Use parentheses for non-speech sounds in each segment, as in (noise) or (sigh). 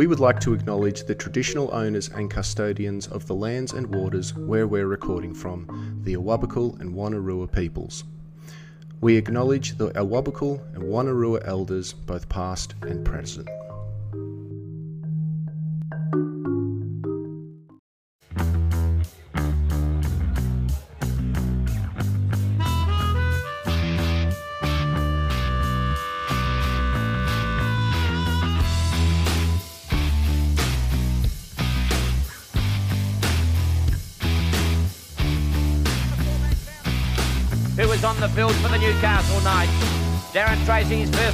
We would like to acknowledge the traditional owners and custodians of the lands and waters where we're recording from, the Awabakal and Wanarua peoples. We acknowledge the Awabakal and Wanarua elders, both past and present.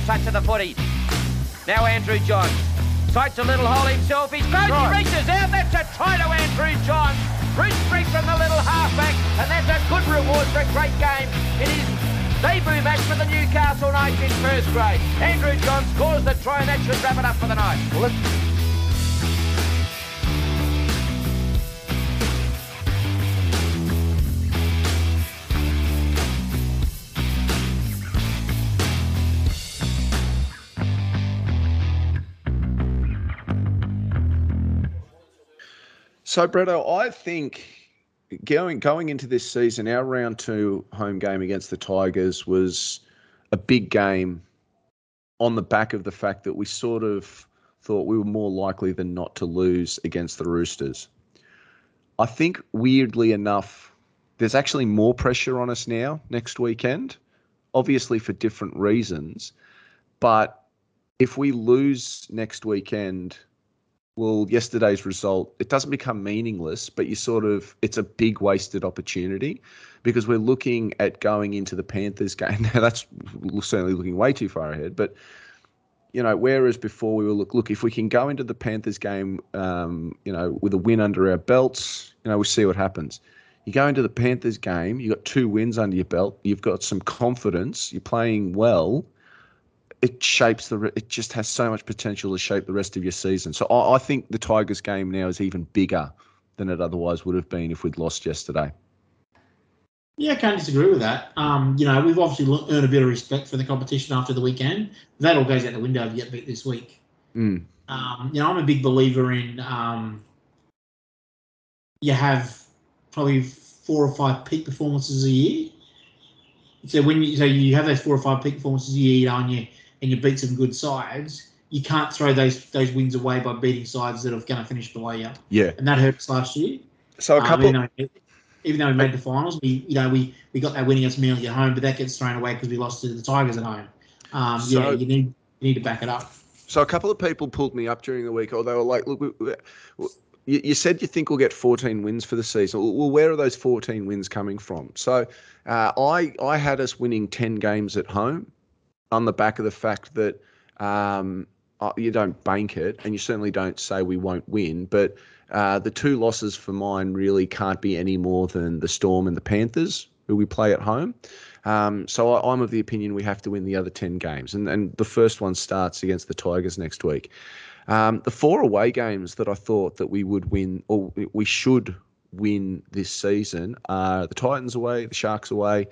Touch of the footy. Now Andrew John. Sights a little hole himself. He's close. He reaches out. That's a try to Andrew John. Brute streak from the little halfback. And that's a good reward for a great game in his debut match for the Newcastle Knights in first grade. Andrew John scores the try and that should wrap it up for the night. Well, So, Bretto, I think going going into this season, our round two home game against the Tigers was a big game on the back of the fact that we sort of thought we were more likely than not to lose against the Roosters. I think, weirdly enough, there's actually more pressure on us now next weekend, obviously for different reasons. But if we lose next weekend, well, yesterday's result, it doesn't become meaningless, but you sort of, it's a big wasted opportunity because we're looking at going into the Panthers game. (laughs) Now, that's certainly looking way too far ahead, but, you know, whereas before we were look, look, if we can go into the Panthers game, um, you know, with a win under our belts, you know, we'll see what happens. You go into the Panthers game, you've got two wins under your belt, you've got some confidence, you're playing well it shapes the. It just has so much potential to shape the rest of your season. So I, I think the Tigers game now is even bigger than it otherwise would have been if we'd lost yesterday. Yeah, I can't disagree with that. Um, you know, we've obviously earned a bit of respect for the competition after the weekend. That all goes out the window if you get beat this week. Mm. Um, you know, I'm a big believer in um, you have probably four or five peak performances a year. So when you so you have those four or five peak performances a year, you know, and you and you beat some good sides, you can't throw those those wins away by beating sides that are going to finish below you. Yeah. And that hurt us last year. So a Um, couple. even, though, even though we made the finals, we you know we we got that win against Manly at home, but that gets thrown away because we lost to the Tigers at home. Um, So- yeah, you need you need to back it up. So a couple of people pulled me up during the week. Or they were like, "Look, we, we, you, you said you think we'll get 14 wins for the season. Well, where are those 14 wins coming from?" So uh, I I had us winning 10 games at home, on the back of the fact that um, uh, you don't bank it, and you certainly don't say we won't win. But uh, the two losses for mine really can't be any more than the Storm and the Panthers, who we play at home. Um, so I, I'm of the opinion we have to win the other 10 games. And, and the first one starts against the Tigers next week. Um, the four away games that I thought that we would win, or we should win this season, are the Titans away, the Sharks away,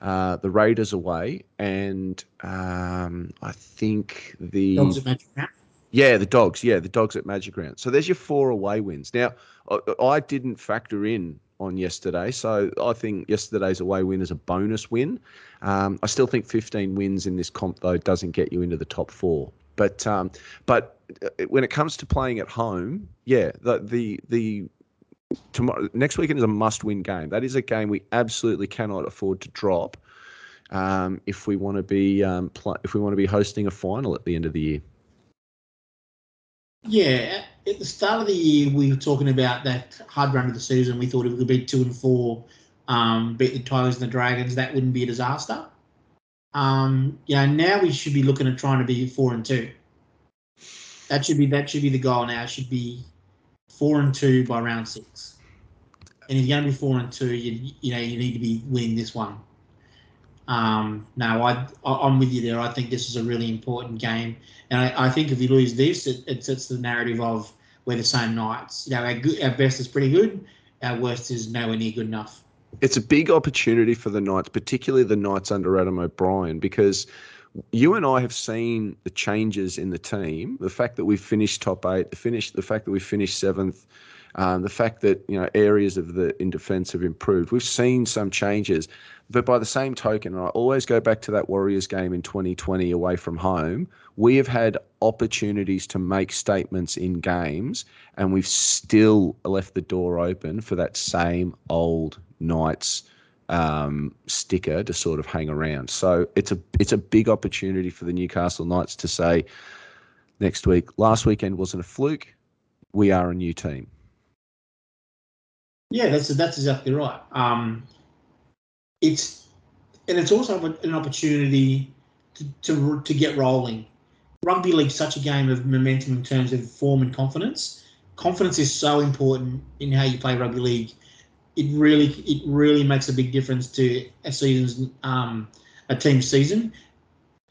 uh, the Raiders away, and um, I think the Dogs at Magic Round. yeah, the dogs. Yeah, the dogs at Magic Round. So there's your four away wins. Now, I, I didn't factor in on yesterday, so I think yesterday's away win is a bonus win. Um, I still think 15 wins in this comp though doesn't get you into the top four. But um, but uh, when it comes to playing at home, yeah, the the the tomorrow next weekend is a must-win game. That is a game we absolutely cannot afford to drop um, if we want to be um, pl- if we want to be hosting a final at the end of the year. Yeah, at the start of the year, we were talking about that hard run of the season. We thought if we could be two and four, um, beat the Tigers and the Dragons, that wouldn't be a disaster. Um, you know, now we should be looking at trying to be four and two. That should be that should be the goal now. It should be four and two by round six. And if you're going to be four and two, you you know you need to be winning this one. Um, I, I I'm with you there. I think this is a really important game. And I, I think if you lose this, it, it sets the narrative of we're the same Knights. You know, our, good, our best is pretty good, our worst is nowhere near good enough. It's a big opportunity for the Knights, particularly the Knights under Adam O'Brien, because you and I have seen the changes in the team. The fact that we've finished top eight, the finish, the fact that we finished seventh, um, the fact that you know areas of the in defence have improved. We've seen some changes, but by the same token, and I always go back to that Warriors game in 2020 away from home. We have had opportunities to make statements in games, and we've still left the door open for that same old Knights um, sticker to sort of hang around. So it's a it's a big opportunity for the Newcastle Knights to say next week. Last weekend wasn't a fluke. We are a new team. Yeah, that's that's exactly right. Um, it's and it's also an opportunity to, to to get rolling. Rugby league's such a game of momentum in terms of form and confidence. Confidence is so important in how you play rugby league. It really it really makes a big difference to a season's um, a team's season.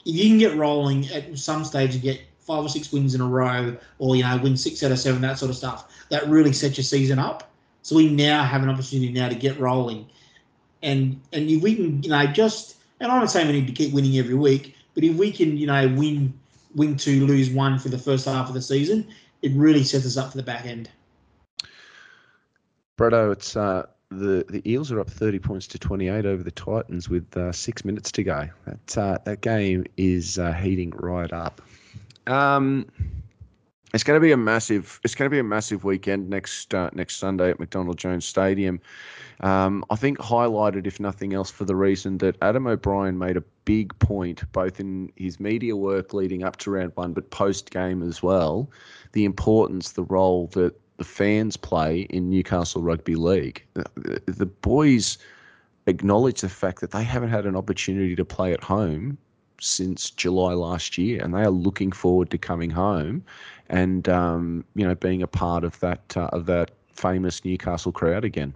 If you can get rolling at some stage, you get five or six wins in a row, or you know win six out of seven, that sort of stuff. That really sets your season up. So we now have an opportunity now to get rolling, and and if we can, you know, just and I'm not saying we need to keep winning every week, but if we can, you know, win win two, lose one for the first half of the season, it really sets us up for the back end. Bretto, it's uh, the the Eels are up 30 points to 28 over the Titans with uh, six minutes to go. That uh, that game is uh, heating right up. Um, it's going to be a massive. It's going to be a massive weekend next uh, next Sunday at McDonald Jones Stadium. Um, I think highlighted, if nothing else, for the reason that Adam O'Brien made a big point, both in his media work leading up to round one, but post game as well, the importance, the role that the fans play in Newcastle Rugby League. The, the boys acknowledge the fact that they haven't had an opportunity to play at home since July last year, and they are looking forward to coming home and um, you know being a part of that uh, of that famous Newcastle crowd again.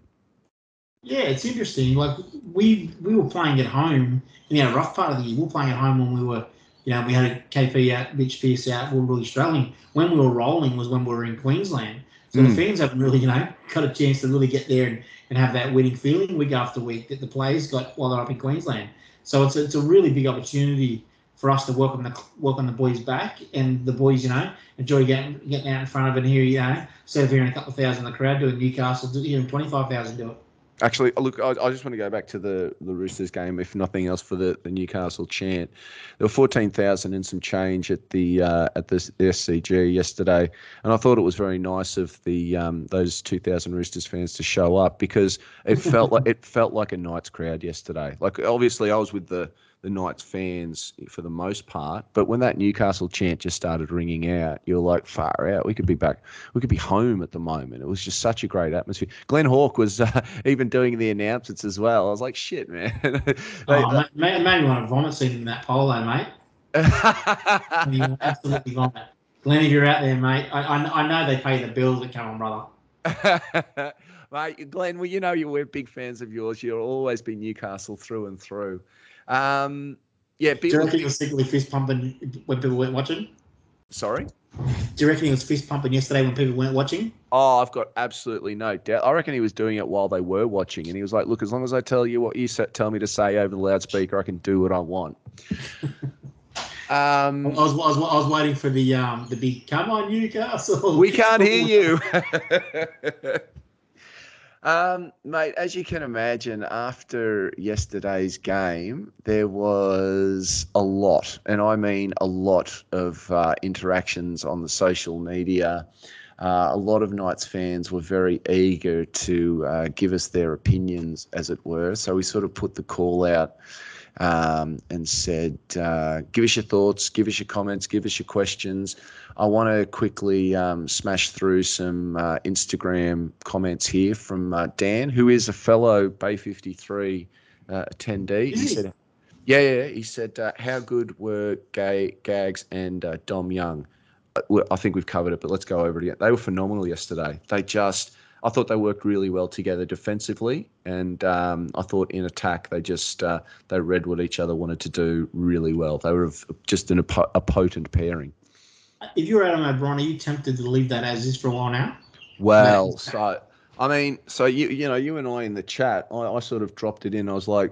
Yeah, it's interesting. Like we we were playing at home in our rough part of the year. We were playing at home when we were, you know, we had a KP out, Mitch Pearce out. We were really struggling. When we were rolling was when we were in Queensland. So mm. the hmm. fans haven't really, you know, got a chance to really get there and, and have that winning feeling week after week that the players got while they're up in Queensland. So it's a, it's a really big opportunity for us to welcome the work on the boys back and the boys, you know, enjoy getting getting out in front of it here, you know, instead here hearing a couple of thousand in the crowd doing Newcastle, hearing twenty five thousand do it. Actually, look, I, I, just want to go back to the, the Roosters game, if nothing else, for the, the Newcastle chant. There were fourteen thousand and some change at the uh, at the, the SCG yesterday, and I thought it was very nice of the um, those two thousand Roosters fans to show up because it felt like it felt like a Knights crowd yesterday. Like obviously, I was with the the Knights fans for the most part. But when that Newcastle chant just started ringing out, you're like, far out. We could be back. We could be home at the moment. It was just such a great atmosphere. Glenn Hawke was uh, (laughs) even doing the announcements as well. I was like, shit, man. (laughs) they, oh, you want to vomit seeing in that polo, mate. (laughs) you absolutely vomit. Glenn, if you're out there, mate, I, I, I know they pay the bills that come on, brother. mate, Glenn, well, you know you we're big fans of yours. You'll always be Newcastle through and through. Um, yeah, Do you reckon he was secretly fist pumping when people weren't watching? Sorry. Do you reckon he was fist pumping yesterday when people weren't watching? Oh, I've got absolutely no doubt. I reckon he was doing it while they were watching, and he was like, "Look, as long as I tell you what you tell me to say over the loudspeaker, I can do what I want." (laughs) Um, I, was, I, was, I was waiting for the um, the big "Come on, Newcastle." We can't hear you. (laughs) (laughs) Um, mate, as you can imagine, after yesterday's game, there was a lot, and I mean a lot of uh, interactions on the social media. Uh, a lot of Knights fans were very eager to uh, give us their opinions, as it were. So we sort of put the call out um, and said, uh, give us your thoughts, give us your comments, give us your questions. I want to quickly um, smash through some uh, Instagram comments here from uh, Dan, who is a fellow Bay 53 uh, attendee. He said, yeah, yeah, he said, uh, how good were Gay, Gags and uh, Dom Young? I think we've covered it, but let's go over it again. They were phenomenal yesterday. They just I thought they worked really well together defensively, and um, I thought in attack they just uh, they read what each other wanted to do really well. They were just an, a, a potent pairing. If you're Adam O'Brien, are you tempted to leave that as is for a while now? Well, so I mean, so you you know you and I in the chat, I, I sort of dropped it in. I was like,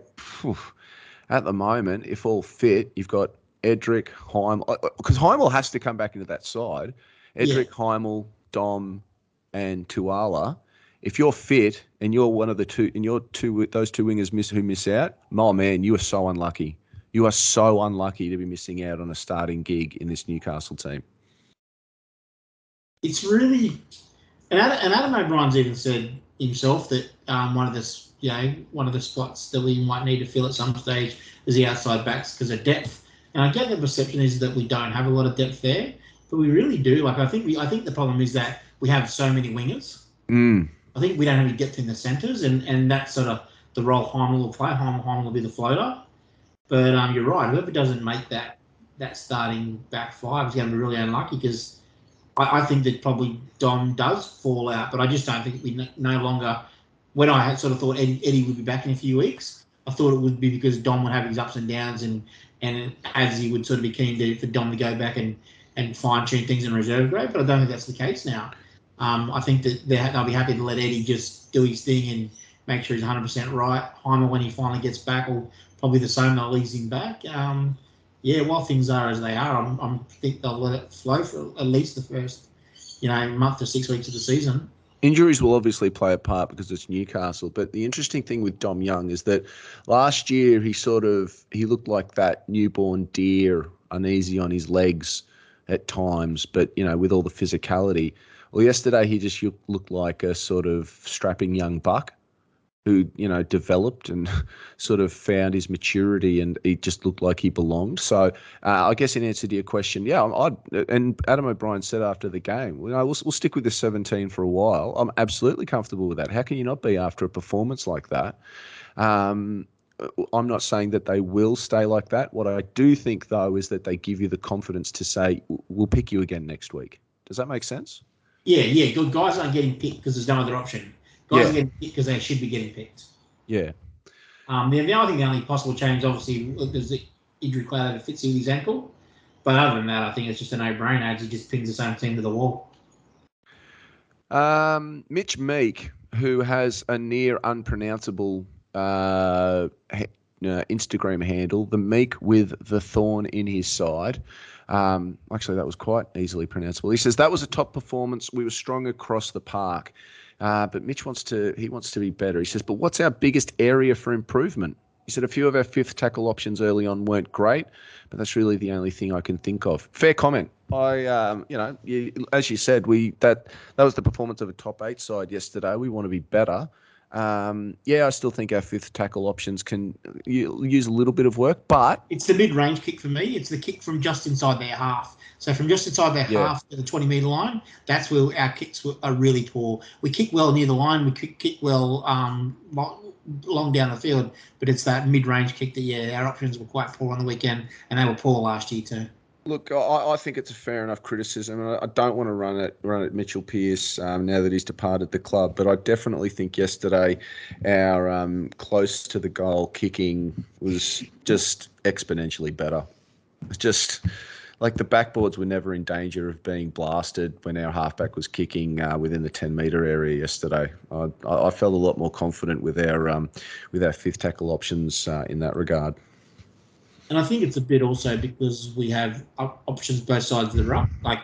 at the moment, if all fit, you've got Edrick, Hymel, because Hymel has to come back into that side. Edrick, yeah. Hymel, Dom, and Tuala. If you're fit and you're one of the two, and you're two, those two wingers miss who miss out, my man, you are so unlucky. You are so unlucky to be missing out on a starting gig in this Newcastle team. It's really, and Adam, and Adam O'Brien's even said himself that um, one of the, you know, one of the spots that we might need to fill at some stage is the outside backs because of depth. And I get the perception is that we don't have a lot of depth there, but we really do. Like I think we, I think the problem is that we have so many wingers. Mm. I think we don't have any depth in the centres, and and that's sort of the role Hymel will play. Hymel, Hymel will be the floater. But um, you're right. Whoever doesn't make that that starting back five is going to be really unlucky because I, I, think that probably Dom does fall out. But I just don't think we no longer. When I had sort of thought Eddie, Eddie would be back in a few weeks, I thought it would be because Dom would have his ups and downs, and and as he would sort of be keen to, for Dom to go back and and fine tune things in reserve grade. But I don't think that's the case now. Um, I think that they'll be happy to let Eddie just do his thing and make sure he's 100% right. Hymel, when he finally gets back, will probably the same. They'll ease him back. Um, yeah, while things are as they are, I'm, I'm think they'll let it flow for at least the first, you know, month to six weeks of the season. Injuries will obviously play a part because it's Newcastle, but the interesting thing with Dom Young is that last year he sort of he looked like that newborn deer, uneasy on his legs at times, but you know with all the physicality. Well, yesterday he just looked like a sort of strapping young buck who you know developed and (laughs) sort of found his maturity and he just looked like he belonged. So uh, I guess in answer to your question, yeah, I and Adam O'Brien said after the game, you know, we'll, we'll stick with the 17 for a while. I'm absolutely comfortable with that. How can you not be after a performance like that? Um, I'm not saying that they will stay like that. What I do think, though, is that they give you the confidence to say, we'll pick you again next week. Does that make sense? Yeah, yeah. Good guys aren't getting picked because there's no other option. Guys yeah. are getting picked because they should be getting picked. Yeah. Um, the, the only thing, the only possible change, obviously, is the injury cloud that fits his ankle. But other than that, I think it's just a no-brainer. He just pings the same team to the wall. Um, Mitch Meek, who has a near unpronounceable uh, uh, Instagram handle, the Meek with the thorn in his side. Um, actually, that was quite easily pronounceable. He says that was a top performance. We were strong across the park. Uh, but Mitch wants to he wants to be better. He says, but what's our biggest area for improvement? He said a few of our fifth tackle options early on weren't great, but that's really the only thing I can think of. Fair comment. I, um, you know, you, as you said, we that that was the performance of a top eight side yesterday. We want to be better. Um, yeah, I still think our fifth tackle options can use a little bit of work, but it's the mid-range kick for me. It's the kick from just inside their half. So from just inside their yeah. half to the 20 metre line, that's where our kicks are really poor. We kick well near the line, we kick, kick well um, long down the field, but it's that mid-range kick that yeah, our options were quite poor on the weekend, and they were poor last year too. Look, I, I, think it's a fair enough criticism. and I don't want to run it run at Mitchell Pearce um, now that he's departed the club, but I definitely think yesterday our um, close to the goal kicking was just exponentially better. It's just like the backboards were never in danger of being blasted when our halfback was kicking uh, within the 10 metre area yesterday. I, I, felt a lot more confident with our um, with our fifth tackle options uh, in that regard. And I think it's a bit also because we have options both sides of the ruck. Like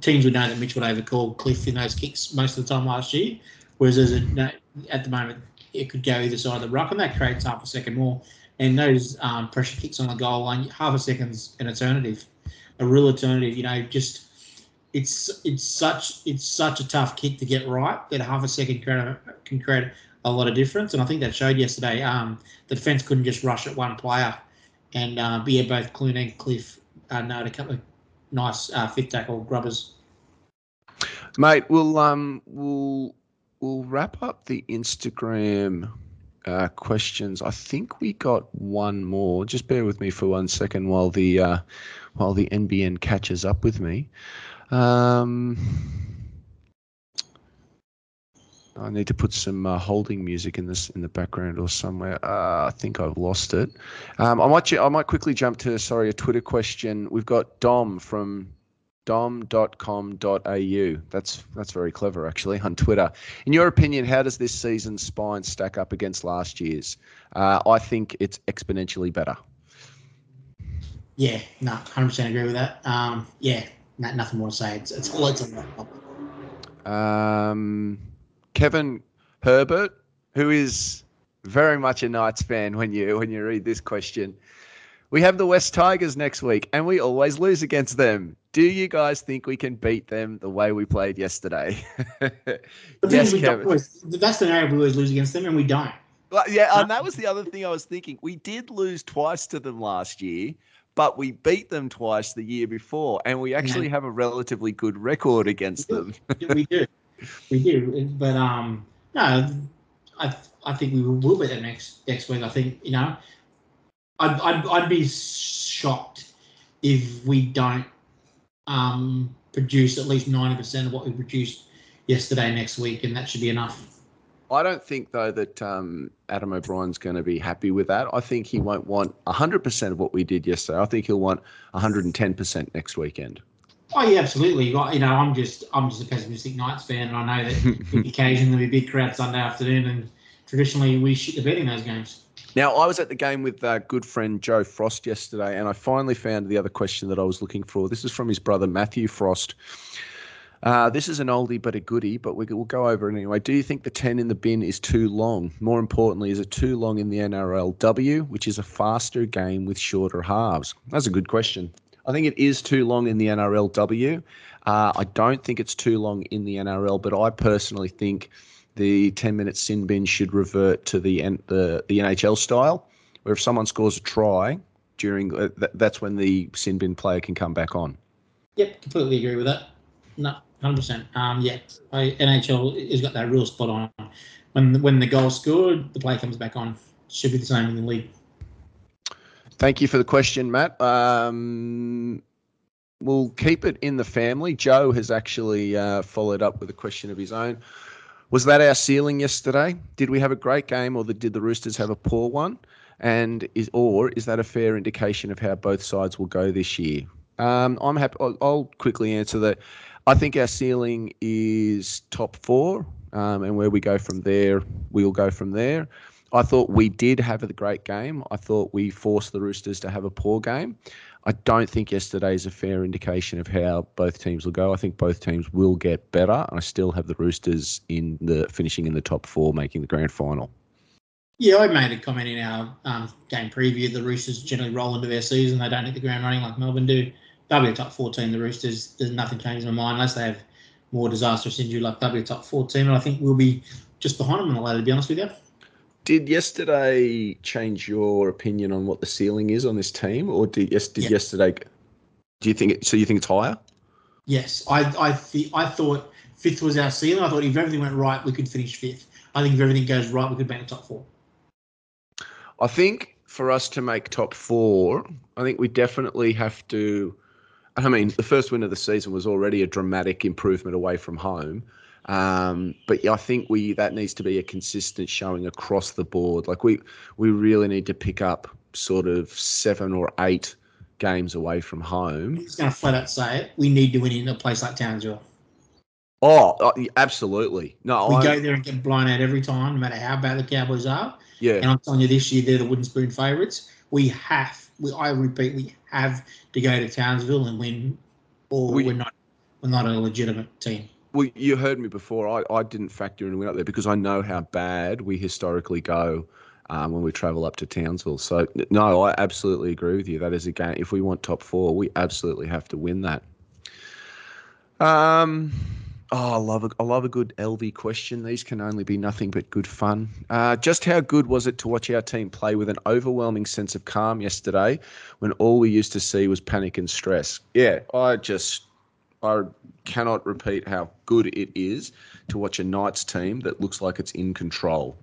teams would know that Mitch would overcall Cliff in those kicks most of the time last year, whereas there's a, at the moment it could go either side of the ruck, and that creates half a second more. And those um, pressure kicks on the goal line, half a second's an alternative, a real alternative. You know, just it's it's such it's such a tough kick to get right that half a second can create a lot of difference. And I think that showed yesterday. Um, the defence couldn't just rush at one player and uh, yeah, both Clune and Cliff uh, nailed a couple of nice uh, fifth tackle grubbers. Mate, we'll um we'll we'll wrap up the Instagram uh, questions. I think we got one more. Just bear with me for one second while the uh, while the NBN catches up with me. Um, I need to put some uh, holding music in this in the background or somewhere. Uh, I think I've lost it. Um, I might I might quickly jump to sorry a Twitter question. We've got Dom from dom.com.au. That's that's very clever actually on Twitter. In your opinion, how does this season's spine stack up against last year's? Uh, I think it's exponentially better. Yeah, no, hundred percent agree with that. Um, yeah, no, nothing more to say. It's it's all it's on that. Um, Kevin Herbert, who is very much a Knights fan when you when you read this question. We have the West Tigers next week, and we always lose against them. Do you guys think we can beat them the way we played yesterday? (laughs) yes, Kevin. That's the narrative we always lose against them, and we don't. Well, yeah, and uh, that was the other thing I was thinking. We did lose twice to them last year, but we beat them twice the year before, and we actually yeah. have a relatively good record against we them. we do, (laughs) we do. But um, no, I I think we will be them next next week. I think you know I'd, I'd, I'd be shocked if we don't um, produce at least 90% of what we produced yesterday next week, and that should be enough. I don't think, though, that um, Adam O'Brien's going to be happy with that. I think he won't want 100% of what we did yesterday. I think he'll want 110% next weekend. Oh yeah, absolutely. You know, I'm just I'm just a pessimistic Knights fan, and I know that (laughs) occasionally there'll be big crowd Sunday afternoon, and traditionally we shit the bed in those games. Now, I was at the game with uh, good friend Joe Frost yesterday, and I finally found the other question that I was looking for. This is from his brother Matthew Frost. Uh, this is an oldie but a goodie, but we, will go over it anyway. Do you think the 10 in the bin is too long? More importantly, is it too long in the NRLW, which is a faster game with shorter halves? That's a good question. I think it is too long in the NRLW. Uh, I don't think it's too long in the NRL, but I personally think the 10 minute sin bin should revert to the, the, the NHL style, where if someone scores a try during uh, th- that's when the sin bin player can come back on. Yep, completely agree with that. No, 100%. Um, yeah, I, NHL has got that real spot on. When, when the goal scored, the play comes back on. Should be the same in the league. Thank you for the question, Matt. Um, we'll keep it in the family. Joe has actually uh, followed up with a question of his own. Was that our ceiling yesterday? Did we have a great game, or did the Roosters have a poor one? And is or is that a fair indication of how both sides will go this year? Um, I'm happy. I'll, I'll, quickly answer that. I think our ceiling is top four, um, and where we go from there, we'll go from there. I thought we did have a great game. I thought we forced the Roosters to have a poor game. I don't think yesterday is a fair indication of how both teams will go. I think both teams will get better. I still have the Roosters in the finishing in the top four, making the grand final. Yeah, I made a comment in our um, game preview. The Roosters generally roll into their season; they don't hit the ground running like Melbourne do. They'll be a top four team. The Roosters, there's nothing changes my mind unless they have more disastrous injury. Like they'll be a top four team, and I think we'll be just behind them in the ladder. To be honest with you. Did yesterday change your opinion on what the ceiling is on this team, or did yes did yesterday? Do you think it, so? You think it's higher? Yes, I I th- I thought fifth was our ceiling. I thought if everything went right, we could finish fifth. I think if everything goes right, we could make the top four. I think for us to make top four, I think we definitely have to. I mean, the first win of the season was already a dramatic improvement away from home. Um, but yeah, I think we that needs to be a consistent showing across the board. Like we we really need to pick up sort of seven or eight games away from home. I'm just going to flat out say it. We need to win in a place like Townsville. Oh, uh, absolutely. No, we I'm, go there and get blown out every time, no matter how bad the Cowboys are. Yeah. And I'm telling you, this year they're the wooden spoon favourites. We have, we, I repeat, we have to go to Townsville and win, or we, we're not, we're not a legitimate team. Well, you heard me before. I, I didn't factor in a win up there because I know how bad we historically go um, when we travel up to Townsville. So, no, I absolutely agree with you. That is a game. If we want top four, we absolutely have to win that. Um, oh, I love a, I love a good LV question. These can only be nothing but good fun. Uh, just how good was it to watch our team play with an overwhelming sense of calm yesterday, when all we used to see was panic and stress? Yeah, I just I cannot repeat how good it is to watch a Knights team that looks like it's in control.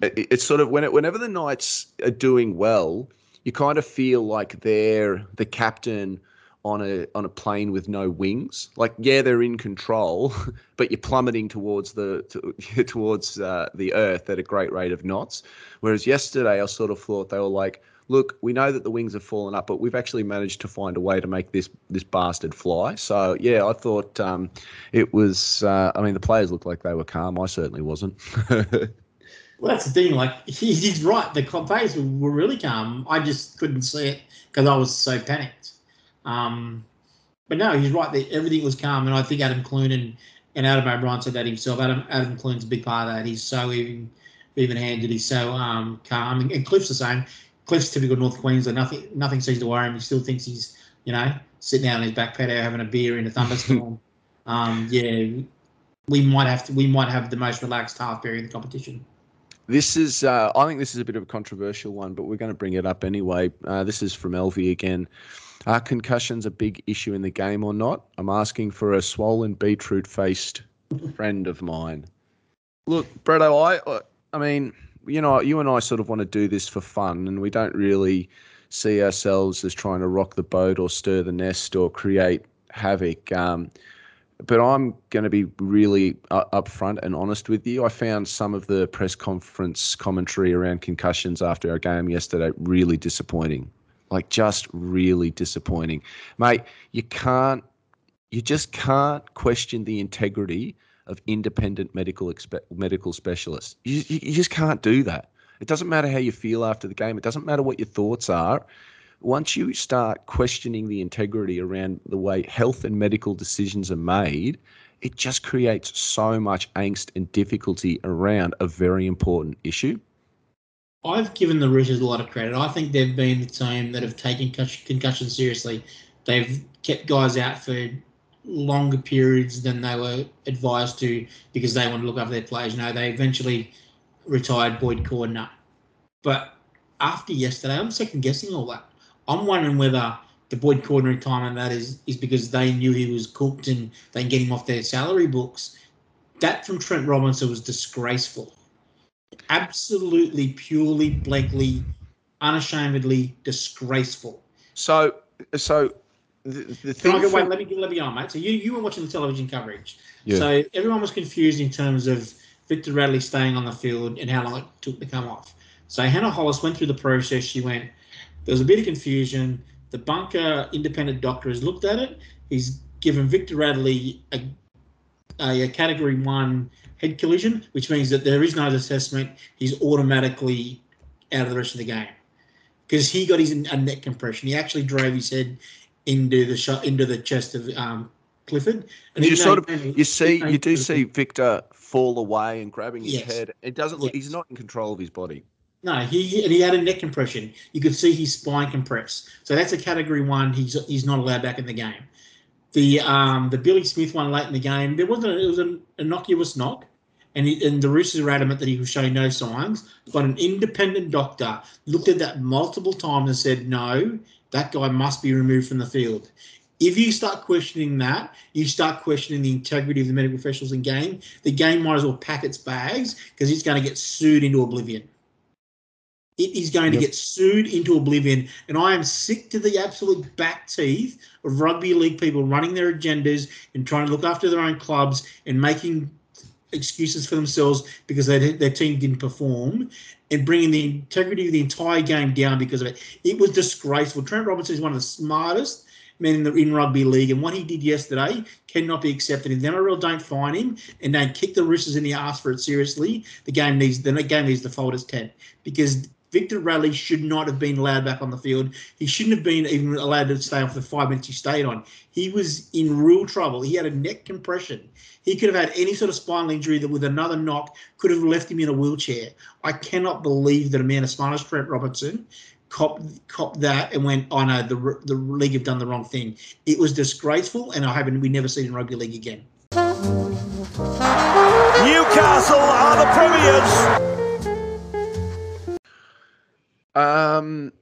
it's sort of when it, whenever the Knights are doing well, you kind of feel like they're the captain on a on a plane with no wings. Like yeah, they're in control, (laughs) but you're plummeting towards the to, (laughs) towards uh, the earth at a great rate of knots. Whereas yesterday, I sort of thought they were like look, we know that the wings have fallen up, but we've actually managed to find a way to make this this bastard fly. So yeah, I thought um, it was. Uh, I mean, the players looked like they were calm. I certainly wasn't. (laughs) Well, that's the thing. Like he's right. The players were really calm. I just couldn't see it because I was so panicked. Um, but no, he's right. That everything was calm, and I think Adam Clune and, and Adam O'Brien said that himself. Adam Adam Clune's a big part of that. He's so even even handed. He's so um, calm, and, and Cliff's the same. Cliff's typical North Queensland. Nothing nothing seems to worry him. He still thinks he's you know sitting down in his back patio having a beer in a thunderstorm. (laughs) um, yeah, we might have to. We might have the most relaxed half period in the competition. This is, uh, I think this is a bit of a controversial one, but we're going to bring it up anyway. Uh, this is from Elvie again. Are concussions a big issue in the game or not? I'm asking for a swollen beetroot faced friend of mine. Look, Bretto, I, I mean, you know, you and I sort of want to do this for fun, and we don't really see ourselves as trying to rock the boat or stir the nest or create havoc. Um, but I'm going to be really upfront and honest with you. I found some of the press conference commentary around concussions after our game yesterday really disappointing. Like, just really disappointing. Mate, you can't, you just can't question the integrity of independent medical expe- medical specialists. You, you just can't do that. It doesn't matter how you feel after the game. It doesn't matter what your thoughts are once you start questioning the integrity around the way health and medical decisions are made, it just creates so much angst and difficulty around a very important issue. I've given the Roosters a lot of credit. I think they've been the team that have taken concussion seriously. They've kept guys out for longer periods than they were advised to because they want to look after their players. You know, they eventually retired Boyd Cordner. But after yesterday, I'm second guessing all that. I'm wondering whether the Boyd Cordner retirement that is is because they knew he was cooked and they can get him off their salary books. That from Trent Robinson was disgraceful. Absolutely, purely, blankly, unashamedly disgraceful. So, so the, the thing. From, wait, let me let me on, mate. So you you were watching the television coverage. Yeah. So everyone was confused in terms of Victor Radley staying on the field and how long it took to come off. So Hannah Hollis went through the process. She went, there was a bit of confusion. The bunker independent doctor has looked at it. He's given Victor Radley a, a, a category one head collision, which means that there is no assessment. He's automatically out of the rest of the game because he got his a neck compression. He actually drove his head into the shot into the chest of um, Clifford. And you sort of you see you do see Victor fall away and grabbing his yes. head. It doesn't look. Yes. He's not in control of his body. No, he and he had a neck compression. You could see his spine compress. So that's a category one. He's he's not allowed back in the game. The um the Billy Smith one late in the game, there wasn't it was an innocuous knock, and he, and the Roosters are adamant that he was showing no signs. But an independent doctor looked at that multiple times and said, no, that guy must be removed from the field. If you start questioning that, you start questioning the integrity of the medical professionals in game. The game might as well pack its bags because it's going to get sued into oblivion. It is going yep. to get sued into oblivion. And I am sick to the absolute back teeth of rugby league people running their agendas and trying to look after their own clubs and making excuses for themselves because they, their team didn't perform and bringing the integrity of the entire game down because of it. It was disgraceful. Trent Robinson is one of the smartest men in the in rugby league, and what he did yesterday cannot be accepted. If the NRL don't fine him and don't kick the Roosters in the ass for it seriously, the game needs the game needs to fold its tent because Victor Radley should not have been allowed back on the field. He shouldn't have been even allowed to stay off the five minutes he stayed on. He was in real trouble. He had a neck compression. He could have had any sort of spinal injury that, with another knock, could have left him in a wheelchair. I cannot believe that a man as smart as Trent Robertson cop cop that and went, "Oh no, the the league have done the wrong thing." It was disgraceful, and I hope we never see it in rugby league again. Newcastle are the premiers. Um,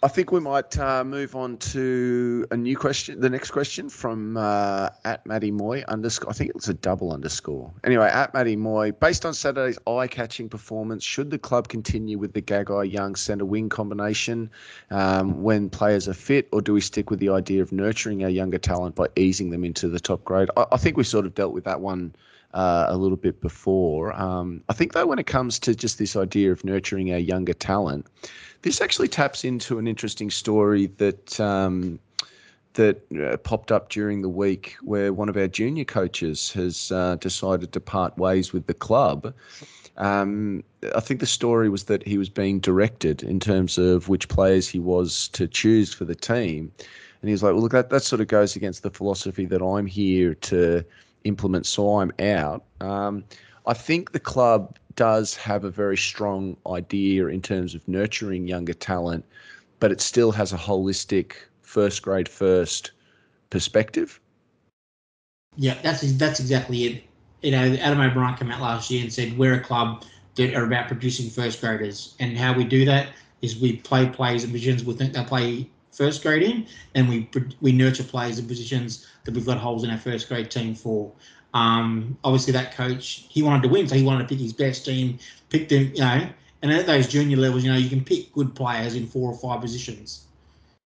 I think we might uh, move on to a new question. The next question from uh, at Matty Moy underscore. I think it's a double underscore. Anyway, at Matty Moy. Based on Saturday's eye-catching performance, should the club continue with the Gagai Young centre wing combination um, when players are fit, or do we stick with the idea of nurturing our younger talent by easing them into the top grade? I, I think we sort of dealt with that one uh, a little bit before. Um, I think, though, when it comes to just this idea of nurturing our younger talent, this actually taps into an interesting story that. Um, that uh, popped up during the week where one of our junior coaches has uh, decided to part ways with the club. Um, I think the story was that he was being directed in terms of which players he was to choose for the team. And he was like, well, look, that, that sort of goes against the philosophy that I'm here to implement, so I'm out. Um, I think the club does have a very strong idea in terms of nurturing younger talent, but it still has a holistic first grade first perspective. Yeah, that's that's exactly it. You know, Adam O'Brien came out last year and said we're a club that are about producing first graders, and how we do that is we play players in positions we think they'll play first grade in, and we we nurture players in positions that we've got holes in our first grade team for. Um, obviously, that coach he wanted to win, so he wanted to pick his best team, pick them, you know. And at those junior levels, you know, you can pick good players in four or five positions.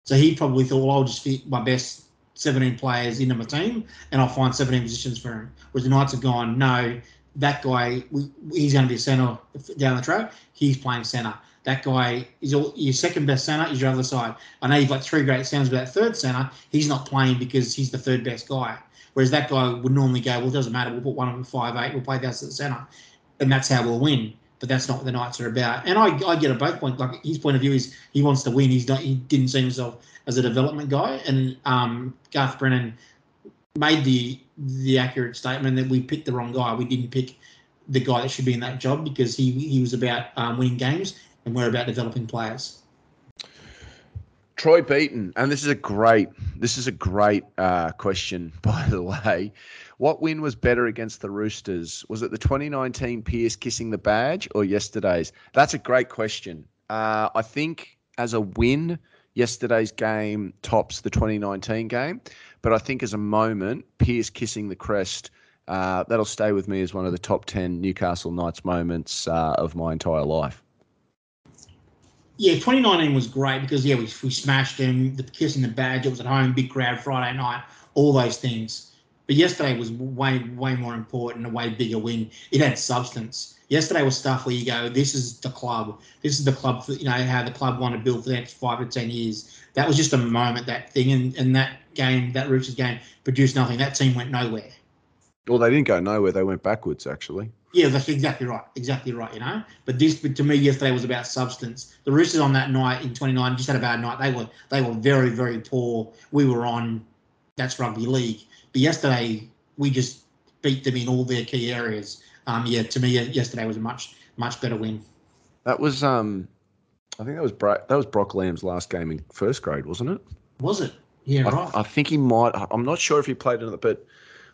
So he probably thought, well, I'll just fit my best 17 players into my team and I'll find 17 positions for him. Whereas the Knights have gone, no, that guy, we, he's going to be a centre down the track. He's playing centre. That guy is all, your second best centre is your other side. I know you've got three great centres, but that third centre, he's not playing because he's the third best guy. Whereas that guy would normally go, well, it doesn't matter. We'll put one of them five eight. We'll play that at the centre, and that's how we'll win. But that's not what the Knights are about. And I, I get a both point. Like his point of view is he wants to win. He's not. He didn't see himself as a development guy. And um, Garth Brennan made the the accurate statement that we picked the wrong guy. We didn't pick the guy that should be in that job because he he was about um, winning games and we're about developing players. Troy Beaton, and this is a great this is a great uh, question (laughs) by the way. What win was better against the Roosters? Was it the 2019 Pearce kissing the badge or yesterday's? That's a great question. Uh, I think as a win, yesterday's game tops the 2019 game, but I think as a moment, Pearce kissing the crest. Uh, that'll stay with me as one of the top 10 Newcastle Knights moments uh, of my entire life yeah, 2019 was great because yeah, we, we smashed them. The kissing the badge, it was at home, big crowd Friday night, all those things. But yesterday was way way more important, a way bigger win. It had substance. Yesterday was stuff where you go, this is the club. This is the club. For, you know how the club want to build for the next five to ten years. That was just a moment, that thing, and, and that game, that Roosters game, produced nothing. That team went nowhere. Well, they didn't go nowhere. They went backwards, actually. Yeah, that's exactly right. Exactly right. You know, but this, but to me, yesterday was about substance. The Roosters on that night in 29 just had a bad night. They were they were very very poor. We were on. That's rugby league. But yesterday we just beat them in all their key areas. Um, yeah, to me, yesterday was a much much better win. That was um, I think that was Bra- that was Brock Lamb's last game in first grade, wasn't it? Was it? Yeah, I, right. I think he might. I'm not sure if he played in it, but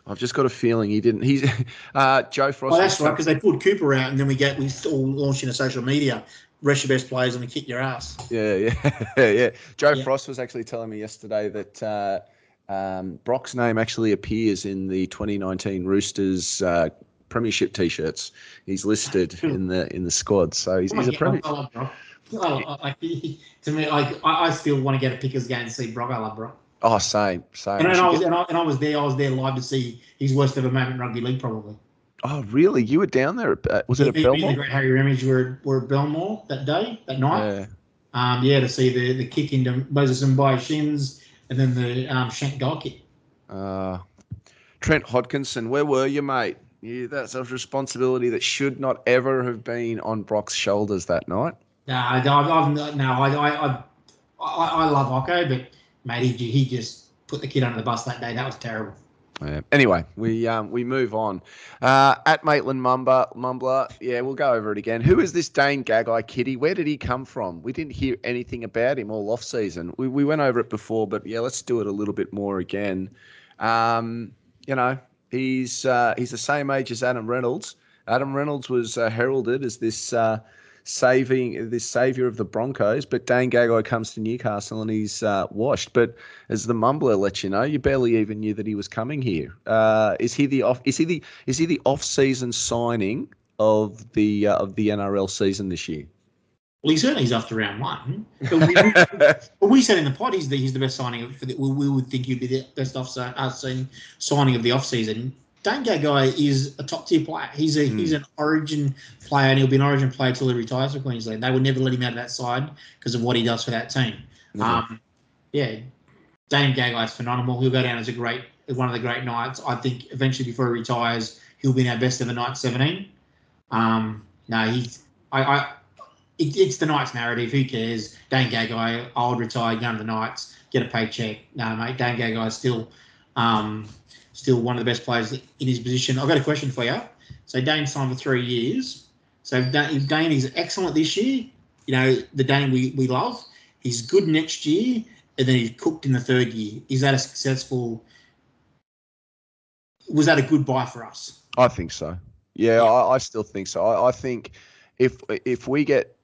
I've just got a feeling he didn't. He's (laughs) uh, Joe Frost. Oh, that's right, because they pulled Cooper out, and then we get we all launched into social media. Rest your best players and we kick your ass. Yeah, (laughs) yeah, yeah. Joe yeah. Frost was actually telling me yesterday that uh, um, Brock's name actually appears in the 2019 Roosters uh, Premiership T-shirts. He's listed in the in the squad, so he's, oh, he's a Premier. I love Brock. Oh, I, (laughs) to me, I, I still want to get a Pickers game and see Brock. I love Brock. Oh, same, same. And, and I was, and I, and I was there. I was there live to see his worst ever moment in rugby league, probably. Oh, really? You were down there? Uh, was it at Belmore? The great Harry Ramage were, were at Belmore that day, that night. Yeah. Um, yeah, to see the, the kick into Moses and by shins, and then the um, shank goal kick. Uh, Trent Hodkinson, where were you, mate? Yeah, that's a responsibility that should not ever have been on Brock's shoulders that night. No, I've, I've, no, I, I, I, I love Hocko, but he just put the kid under the bus that day. That was terrible. Yeah. Anyway, we um, we move on. Uh, at Maitland Mumba, Mumbler, yeah, we'll go over it again. Who is this Dane Gagai kitty? Where did he come from? We didn't hear anything about him all off season. We, we went over it before, but yeah, let's do it a little bit more again. Um, you know, he's uh, he's the same age as Adam Reynolds. Adam Reynolds was uh, heralded as this uh, saving this savior of the Broncos, but Dane Gagai comes to Newcastle and he's uh, washed. But as the mumbler lets you know, you barely even knew that he was coming here. Uh, is he the off? Is he the is he the off season signing of the uh, of the NRL season this year? Well, he certainly is after round one. But we, but (laughs) we said in the pod he's the, he's the best signing. For the, we, we would think he'd be the best off uh, signing of the off season. Dane Gagai is a top tier player. He's a mm. he's an Origin player, and he'll be an Origin player till he retires for Queensland. They would never let him out of that side because of what he does for that team. Mm. Um, yeah, Dane Gagai is phenomenal. He'll go down as a great one of the great Knights. I think eventually before he retires, he'll be in our best ever Knight 17. Um, no, he's I, I it, it's the Knights narrative. Who cares? Dane Gagai, old retired, young the Knights, get a paycheck. No, mate, Dane Gagai is still um, still one of the best players in his position. I've got a question for you. So Dane signed for three years. So if Dane, if Dane is excellent this year, you know the Dane we, we love. He's good next year, and then he's cooked in the third year. Is that a successful? Was that a good buy for us? I think so. Yeah, Yeah. I, I still think so. I, I think if if we get,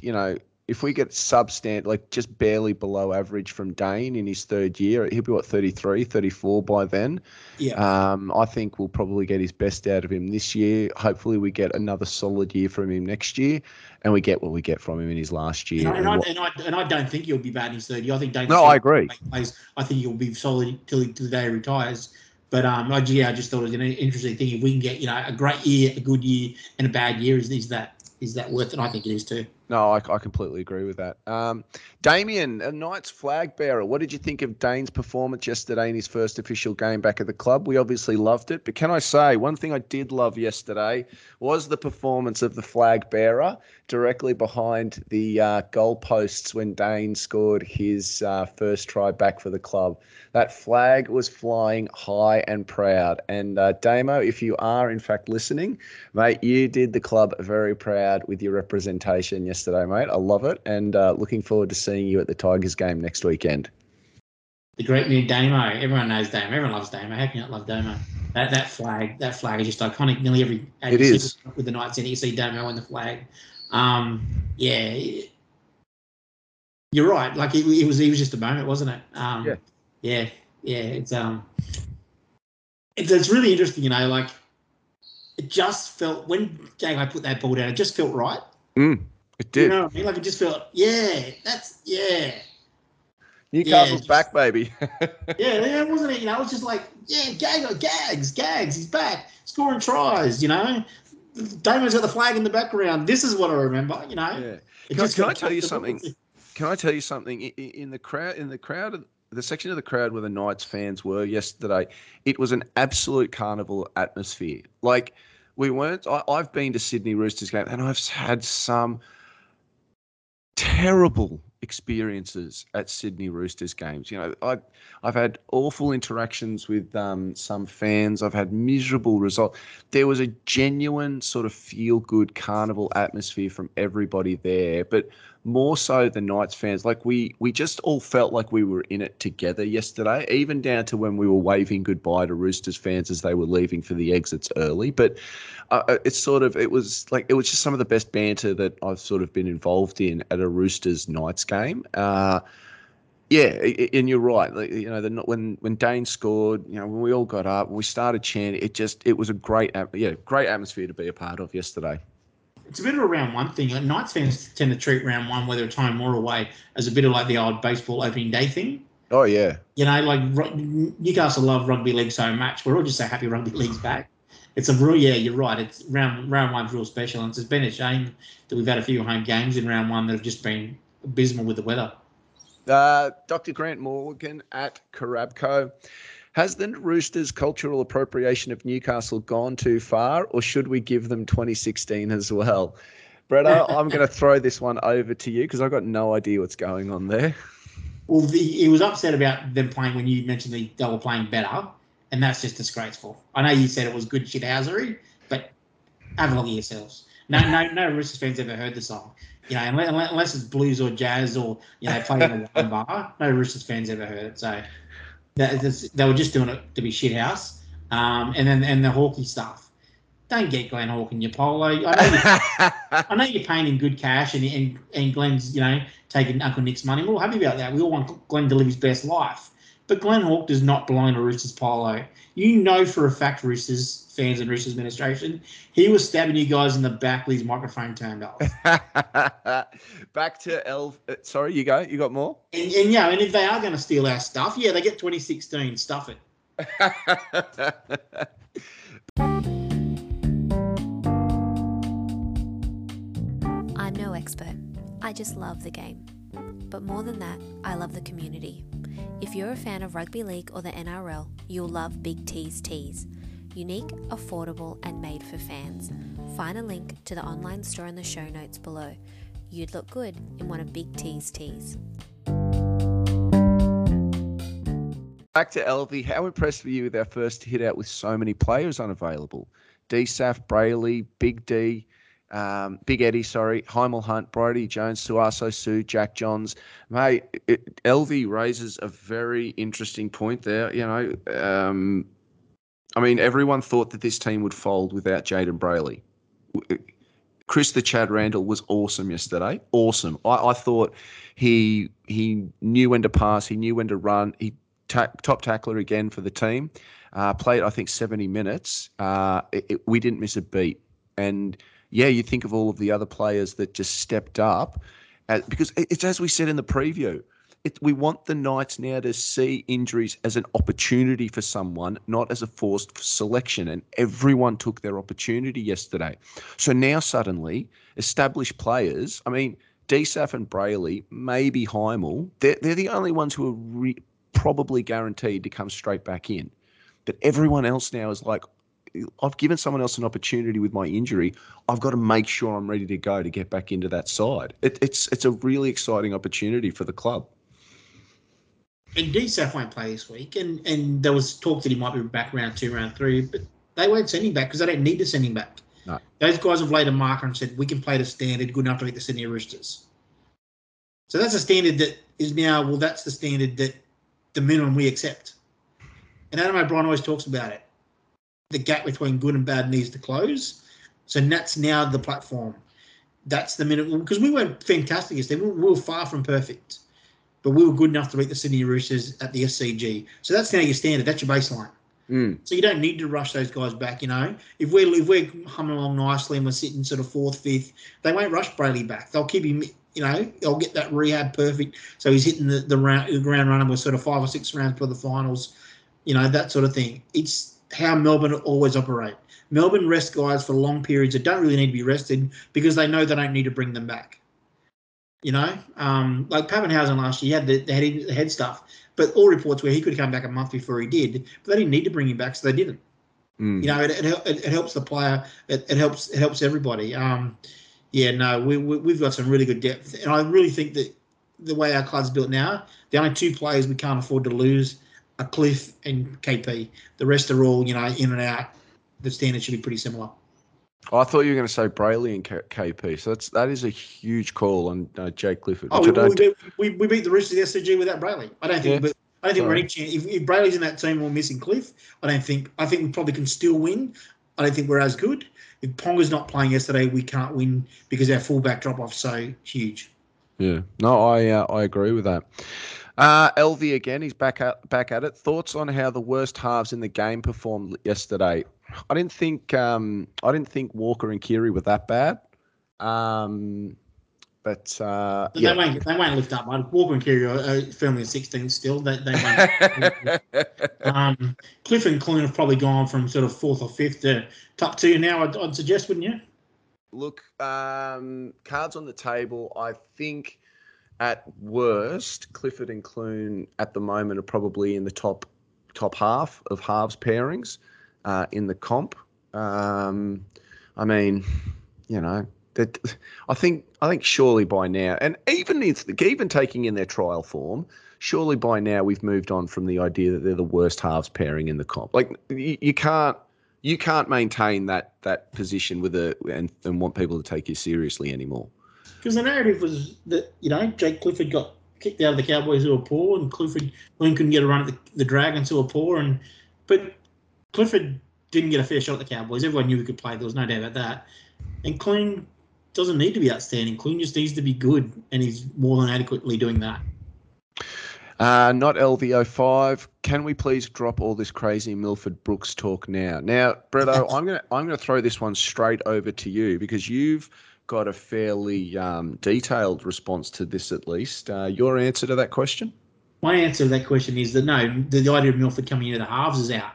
you know, if we get substant like just barely below average from Dane in his third year, he'll be what 33, 34 by then. Yeah. Um, I think we'll probably get his best out of him this year. Hopefully, we get another solid year from him next year, and we get what we get from him in his last year. And I, and, and I, and, I, and I don't think he'll be bad in his third year. I think Dane. No, I agree. Plays. I think he'll be solid till, he, till the day he retires. But um, I, yeah, I just thought it was an interesting thing. If we can get you know a great year, a good year, and a bad year, is, is that is that worth it? I think it is too. No, I, I completely agree with that. Um, Damien, a Knights flag bearer. What did you think of Dane's performance yesterday in his first official game back at the club? We obviously loved it, but can I say one thing I did love yesterday was the performance of the flag bearer directly behind the uh, goalposts when Dane scored his uh, first try back for the club. That flag was flying high and proud. And uh, Damo, if you are in fact listening, mate, you did the club very proud with your representation yesterday, mate. I love it, and uh, looking forward to seeing you at the Tigers game next weekend. The great new Damo. Everyone knows Damo. Everyone loves Damo. How can you not love Damo? That that flag, that flag is just iconic. Nearly every It is. with the Knights in it. You see Damo on the flag. Um, yeah, you're right. Like it, it was, it was just a moment, wasn't it? Um, Yeah. yeah, yeah. It's um, it's, it's really interesting. You know, like it just felt when Gagai put that ball down, it just felt right. Mm, it You know I mean? Like it just felt, yeah, that's yeah. Newcastle's just- back, baby. (laughs) Yeah, yeah, wasn't it? You know, it was just like, yeah, Gag, Gags, Gags, he's back, scoring tries. You know, Damon's got the flag in the background. This is what I remember. You know, yeah. Can I- can I tell you something? Can I tell you something? I- I- In the crowd, in the crowd, of- the section of the crowd where the Knights fans were yesterday, it was an absolute carnival atmosphere. Like we weren't. I, I've been to Sydney Roosters game, and I've had some terrible experiences at Sydney Roosters games. You know, I I've had awful interactions with um, some fans. I've had miserable results. There was a genuine sort of feel good carnival atmosphere from everybody there, but more so than Knights fans. Like we we just all felt like we were in it together yesterday, even down to when we were waving goodbye to Roosters fans as they were leaving for the exits early. But uh, it's sort of it was like it was just some of the best banter that I've sort of been involved in at a Roosters Knights game. Uh, yeah, and you're right. You know, the, when when Dane scored, you know, when we all got up, we started chanting. It just it was a great, yeah, great atmosphere to be a part of yesterday. It's a bit of a round one thing. Like Knights fans tend to treat round one, whether it's home or away, as a bit of like the old baseball opening day thing. Oh yeah, You know, like Newcastle love rugby league so much. We're all just so happy rugby league's back. It's a real, yeah, you're right. It's round round one's real special, and it's been a shame that we've had a few home games in round one that have just been abysmal with the weather. Uh, Dr. Grant Morgan at Carabco. Has the Roosters' cultural appropriation of Newcastle gone too far, or should we give them 2016 as well? Bretto, I'm going (laughs) to throw this one over to you because I've got no idea what's going on there. Well, the, he was upset about them playing when you mentioned they, they were playing better, and that's just disgraceful. I know you said it was good shithousery, but have a look at yourselves. No, no, no Roosters fans ever heard the song. You know, unless, unless it's blues or jazz or you know, playing in a wine bar. No Roosters fans ever heard it. So that, they were just doing it to be shithouse. Um, and then and the Hawkey stuff. Don't get Glenn Hawke in your polo. I know, you, (laughs) I know you're paying him good cash, and, and and Glenn's you know taking Uncle Nick's money. We're all happy about that. We all want Glenn to live his best life. But Glenn Hawke does not belong to Roosters polo. You know for a fact, Roosters fans and Roosters administration, he was stabbing you guys in the back with his microphone turned off. (laughs) Back to Elf. uh, Sorry, you go. You got more? And, and yeah, and if they are going to steal our stuff, yeah, they get 2016. Stuff it. (laughs) I'm no expert. I just love the game. But more than that, I love the community. If you're a fan of rugby league or the NRL, you'll love Big T's Tees. Unique, affordable, and made for fans. Find a link to the online store in the show notes below. You'd look good in one of Big T's tees. Back to LV. How impressed were you with our first hit out with so many players unavailable? DSAF, Brailey, Big D, um, Big Eddie, sorry, Hymel Hunt, Brodie Jones, Sauaso Sue, Jack Johns. Mate, LV raises a very interesting point there. You know, um, I mean, everyone thought that this team would fold without Jayden Brailey. Chris the Chad Randall was awesome yesterday. Awesome. I, I thought he he knew when to pass. He knew when to run. He ta- top tackler again for the team. Uh, played, I think, 70 minutes. Uh, it, it, we didn't miss a beat. And yeah, you think of all of the other players that just stepped up. Because it's as we said in the preview, it, we want the Knights now to see injuries as an opportunity for someone, not as a forced selection. And everyone took their opportunity yesterday. So now suddenly, established players, I mean, DSAF and Brailey, maybe Hymel, they're, they're the only ones who are re- probably guaranteed to come straight back in. But everyone else now is like, I've given someone else an opportunity with my injury. I've got to make sure I'm ready to go to get back into that side. It, it's it's a really exciting opportunity for the club. And DSAF won't play this week, and and there was talk that he might be back round two, round three, but they won't send him back because they don't need to send him back. No. Those guys have laid a marker and said we can play the standard good enough to beat the Sydney Roosters. So that's a standard that is now well. That's the standard that the minimum we accept. And Adam O'Brien always talks about it. The gap between good and bad needs to close. So that's now the platform. That's the minimum because we weren't fantastic yesterday. We were far from perfect, but we were good enough to beat the Sydney Roosters at the SCG. So that's now your standard. That's your baseline. Mm. So you don't need to rush those guys back. You know, if we're if we're humming along nicely and we're sitting sort of fourth, fifth, they won't rush Brailey back. They'll keep him. You know, they'll get that rehab perfect. So he's hitting the the, round, the ground running with sort of five or six rounds for the finals. You know that sort of thing. It's how Melbourne always operate. Melbourne rest guys for long periods that don't really need to be rested because they know they don't need to bring them back. You know, um, like Papenhuyzen last year, he had the, the, head, the head stuff, but all reports where he could come back a month before he did, but they didn't need to bring him back, so they didn't. Mm. You know, it, it, it, helps the player. It, it helps it helps everybody. Um, yeah, no, we, we, have got some really good depth, and I really think that the way our club's built now, the only two players we can't afford to lose are Cliff and KP. The rest are all you know in and out. The standard should be pretty similar. Oh, I thought you were going to say Brailey and KP. So that's that is a huge call on uh, Jake Clifford. Oh, we, we, beat, we, we, beat the Roosters SCG without Brailey. I don't think. Yeah. But I don't think Sorry. we're any chance. If, if Brailey's in that team, we're missing Cliff. I don't think. I think we probably can still win. I don't think we're as good. If Ponga's not playing yesterday, we can't win because our fullback drop off so huge. Yeah, no, I uh, I agree with that. Uh, LV again, he's back at back at it. Thoughts on how the worst halves in the game performed yesterday? I didn't think um, I didn't think Walker and Keary were that bad. Um, but uh, they, yeah. won't, they won't lift up. Walker and Keary are firmly at 16 still. They, they won't. (laughs) um, Cliff and Clune have probably gone from sort of fourth or fifth to top two now. I'd, I'd suggest, wouldn't you? Look, um, cards on the table. I think at worst, Clifford and Clune at the moment are probably in the top top half of halves pairings uh, in the comp. Um, I mean, you know, that I think I think surely by now, and even even taking in their trial form, surely by now we've moved on from the idea that they're the worst halves pairing in the comp. Like you, you can't you can't maintain that that position with a and, and want people to take you seriously anymore. Because the narrative was that you know Jake Clifford got kicked out of the Cowboys who were poor, and Clifford Lynn couldn't get a run at the, the Dragons who were poor, and but Clifford didn't get a fair shot at the Cowboys. Everyone knew he could play. There was no doubt about that. And Clune doesn't need to be outstanding. Clune just needs to be good, and he's more than adequately doing that. Uh, not LVO5. Can we please drop all this crazy Milford Brooks talk now? Now, Bretto, (laughs) I'm gonna I'm gonna throw this one straight over to you because you've got a fairly um, detailed response to this, at least. Uh, your answer to that question? My answer to that question is that no, the, the idea of Milford coming into the halves is out.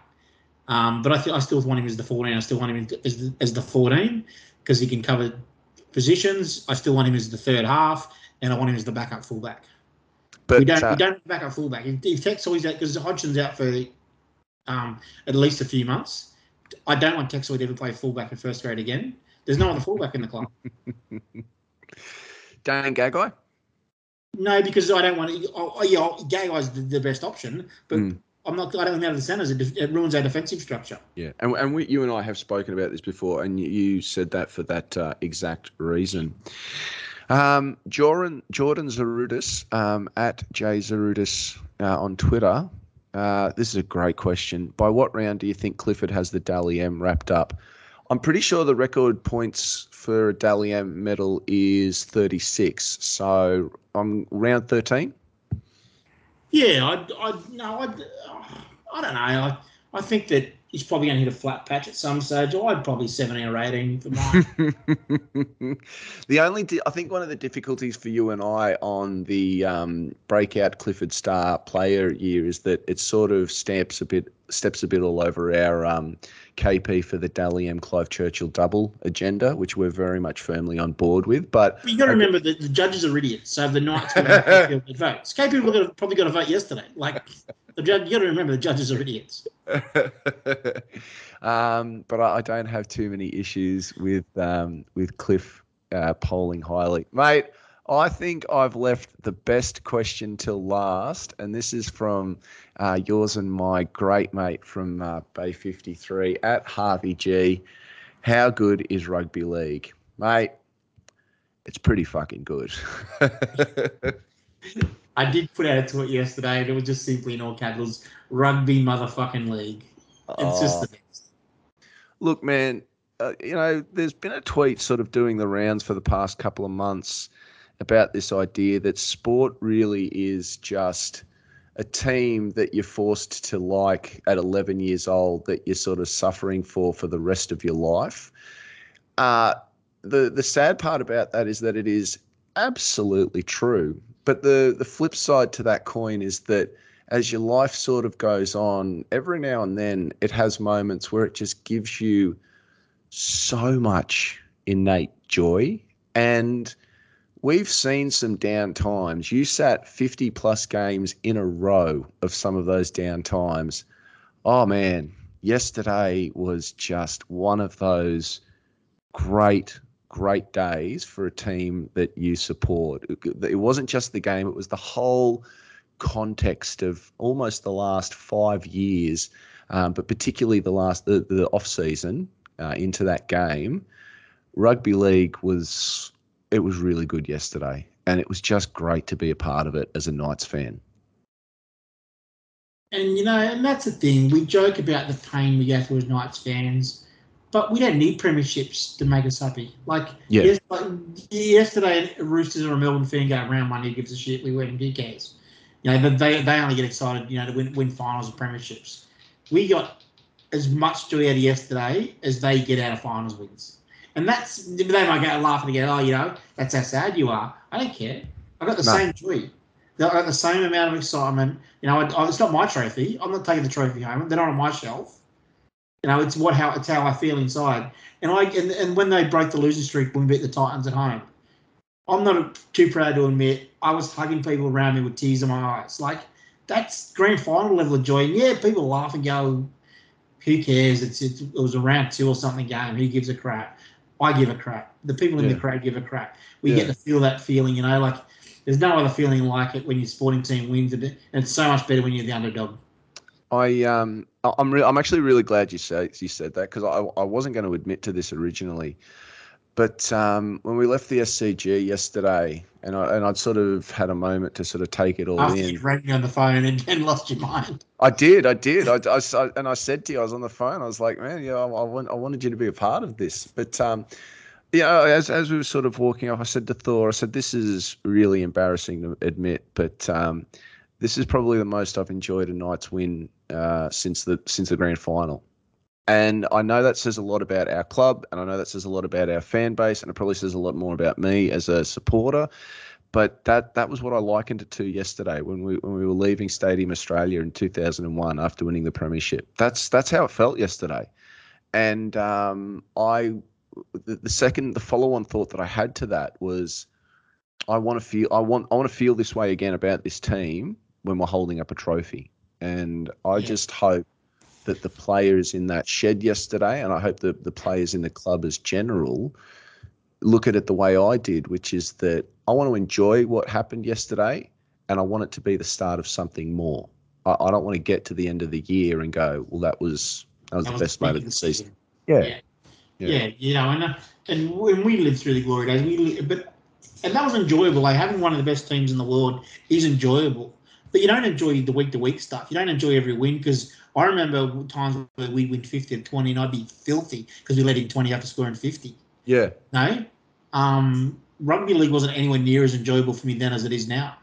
Um, but I, th- I still want him as the 14. I still want him as the, as the 14 because he can cover positions. I still want him as the third half, and I want him as the backup fullback. But we don't uh, we don't back up fullback. If, if Tex always out because Hodgson's out for um, at least a few months, I don't want Texel to ever play fullback in first grade again. There's no other fullback in the club. (laughs) Dan Gagai. No, because I don't want to. Oh, oh, yeah, Gagai's the, the best option, but Mm. I'm not. I don't think out of the centres. It, it ruins our defensive structure. Yeah, and and we, you and I have spoken about this before, and you, you said that for that uh, exact reason. Um, Jordan Jordan Zarudis um, at J Zarudis uh, on Twitter. Uh, this is a great question. By what round do you think Clifford has the Dally M wrapped up? I'm pretty sure the record points for a Dally M medal is 36. So I'm round 13. Yeah, I, I no, I, uh, I don't know. I, I think that he's probably going to hit a flat patch at some stage. I'd probably seventeen or eighteen for mine. (laughs) the only, di- I think, one of the difficulties for you and I on the um, breakout Clifford Star player year is that it sort of stamps a bit, steps a bit all over our um, KP for the Dally M Clive Churchill double agenda, which we're very much firmly on board with. But you got to remember that the judges are idiots. So the Knights have votes. KP would have probably got a vote yesterday. Like the judge, you got to remember the judges are idiots. (laughs) um, but I, I don't have too many issues with um, with Cliff uh, polling highly, mate. I think I've left the best question till last, and this is from uh, yours and my great mate from uh, Bay 53 at Harvey G. How good is rugby league, mate? It's pretty fucking good. (laughs) I did put out a tweet yesterday, and it was just simply in all capitals: "Rugby motherfucking league." It's just Oh. the best. Look, man, uh, you know, there's been a tweet sort of doing the rounds for the past couple of months about this idea that sport really is just a team that you're forced to like at 11 years old that you're sort of suffering for for the rest of your life. Uh, the the sad part about that is that it is absolutely true. But the the flip side to that coin is that as your life sort of goes on, every now and then it has moments where it just gives you so much innate joy. And we've seen some down times. You sat 50 plus games in a row of some of those down times. Oh man, yesterday was just one of those great, great days for a team that you support. It- wasn't just the game, it was the whole context of almost the last five years, um, but particularly the last the, the off season uh, into that game. Rugby league was it was really good yesterday, and it was just great to be a part of it as a Knights fan. And you know, and that's the thing. We joke about the pain we go through as Knights fans, but we don't need premierships to make us happy. Like, Yeah. yes, like yesterday, Roosters or a Melbourne fan going round one, who gives a shit? We win. Who cares? You know, but they they only get excited, you know, to win win finals and premierships. We got as much joy out of yesterday as they get out of finals wins. And that's they might go laughing again. Oh, you know, that's how sad you are. I don't care. I got the No. same joy. I got the same amount of excitement. You know, I, I, it's not my trophy. I'm not taking the trophy home. They're not on my shelf. You know, it's what how it's how I feel inside. And I and, and when they broke the losing streak when we beat the Titans at home, I'm not too proud to admit I was hugging people around me with tears in my eyes. Like that's grand final level of joy. And yeah, people laugh and go, "Who cares? It's, it's it was a round two or something game. Who gives a crap?" I give a crap. The people in Yeah. the crowd give a crap. We Yeah. get to feel that feeling. You know, like there's no other feeling like it when your sporting team wins, and and it's so much better when you're the underdog. I um I'm re- I'm actually really glad you said you said that because I I wasn't going to admit to this originally, but um when we left the SCG yesterday and I and I'd sort of had a moment to sort of take it all After in. you rang me on the phone and, and lost your mind. I did, I did. I, I, I- and I said to you, I was on the phone. I was like, man, yeah, I, I, want, I wanted you to be a part of this. But um, yeah, as as we were sort of walking off, I said to Thor, I said, this is really embarrassing to admit, but um, this is probably the most I've enjoyed a night's win uh, since the since the grand final. And I know that says a lot about our club, and I know that says a lot about our fan base, and it probably says a lot more about me as a supporter. But that that was what I likened it to yesterday when we when we were leaving Stadium Australia in 2001 after winning the premiership. That's that's how it felt yesterday. And um, I, the, the second, the follow-on thought that I had to that was, I want to feel, I want, I want to feel this way again about this team when we're holding up a trophy. And I Yeah. just hope that the players in that shed yesterday, and I hope that the players in the club as general look at it the way I did, which is that I want to enjoy what happened yesterday, and I want it to be the start of something more. I, I don't want to get to the end of the year and go, well, that was that was That the was best moment of the season. season. Yeah. Yeah. Yeah. Yeah, you know, and uh, and when we lived through the glory days, we but and that was enjoyable. Like having one of the best teams in the world is enjoyable. But you don't enjoy the week to week stuff. You don't enjoy every win because I remember times where we win fifty to twenty, and I'd be filthy because we let in twenty after scoring fifty. Yeah. No, um, rugby league wasn't anywhere near as enjoyable for me then as it is now.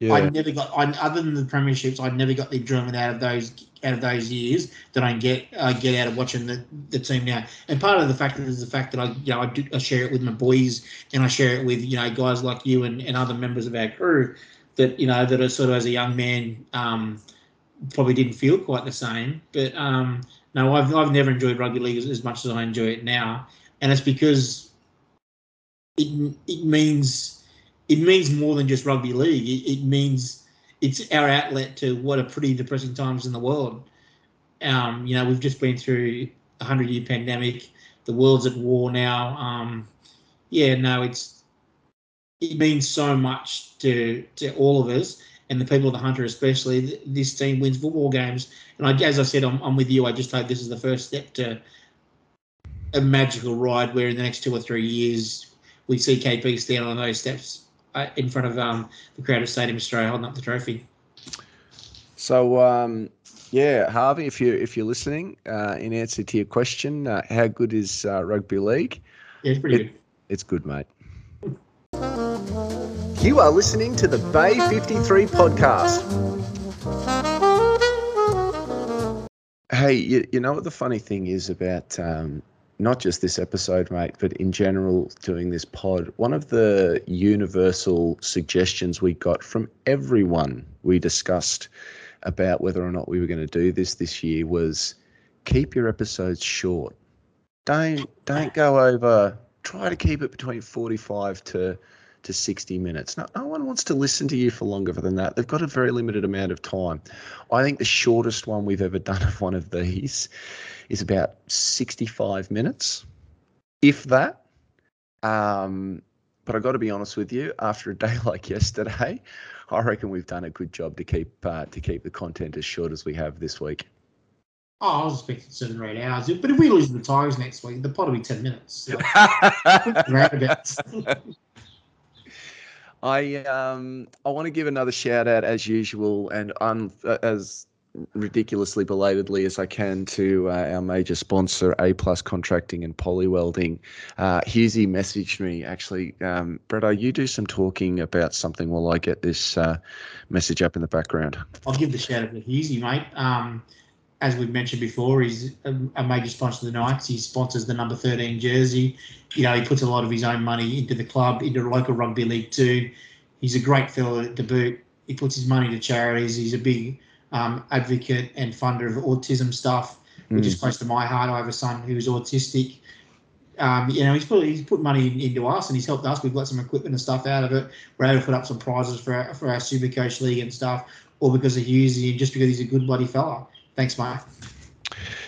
Yeah. I never got, I, other than the premierships, I never got the enjoyment out of those out of those years that I get I get out of watching the, the team now. And part of the fact is the fact that I you know I, do, I share it with my boys and I share it with you know guys like you and, and other members of our crew that you know that are sort of as a young man um, probably didn't feel quite the same. But um, no, I've I've never enjoyed rugby league as, as much as I enjoy it now, and it's because it it means it means more than just rugby league. It, it means it's our outlet to what are pretty depressing times in the world. Um, you know, we've just been through a hundred year pandemic. The world's at war now. Um, yeah, no, it's it means so much to to all of us and the people of the Hunter, especially. This team wins football games, and I, as I said, I'm, I'm with you. I just hope this is the first step to a magical ride where in the next two or three years we see KP stand on those steps uh, in front of um, the crowded stadium Australia holding up the trophy. So um, yeah, Harvey, if you if you're listening, uh, in answer to your question, uh, how good is uh, rugby league? Yeah, it's pretty It- good. It's good, mate. You are listening to the Bay 53 podcast. Hey, you, you know what the funny thing is about um, not just this episode, mate, but in general doing this pod? One of the universal suggestions we got from everyone we discussed about whether or not we were going to do this this year was keep your episodes short. Don't don't go over. Try to keep it between 45 to to 60 minutes. No, no one wants to listen to you for longer than that. They've got a very limited amount of time. I think the shortest one we've ever (laughs) done of one of these is about 65 minutes, if that. Um, but I've got to be honest with you. After a day (laughs) like yesterday, I reckon we've done a good job to keep uh, to keep the content as short as we have this week. Oh, I was expecting seven or eight hours. But if we lose the Tigers next week, the pod will be 10 minutes. (laughs) So. I um I want to give another shout out as usual and un, uh, as ridiculously belatedly as I can to uh, our major sponsor A Plus Contracting and Poly Welding. Uh, Husey messaged me actually, um, Bretto, you do some talking about something while I get this uh, message up in the background. I'll give the shout out to Husey, mate. Um, as we've mentioned before, he's a, major sponsor of the Knights. He sponsors the number 13 jersey. You know, he puts a lot of his own money into the club, into local rugby league too. He's a great fellow to boot. He puts his money to charities. He's a big um, advocate and funder of autism stuff, which is close to my heart. I have a son who's autistic. Um, you know, he's put he's put money in- into us and he's helped us. We've got some equipment and stuff out of it. We're able to put up some prizes for our, for our Super Coach League and stuff, all because of Husey and just because he's a good bloody fella. Thanks, mate.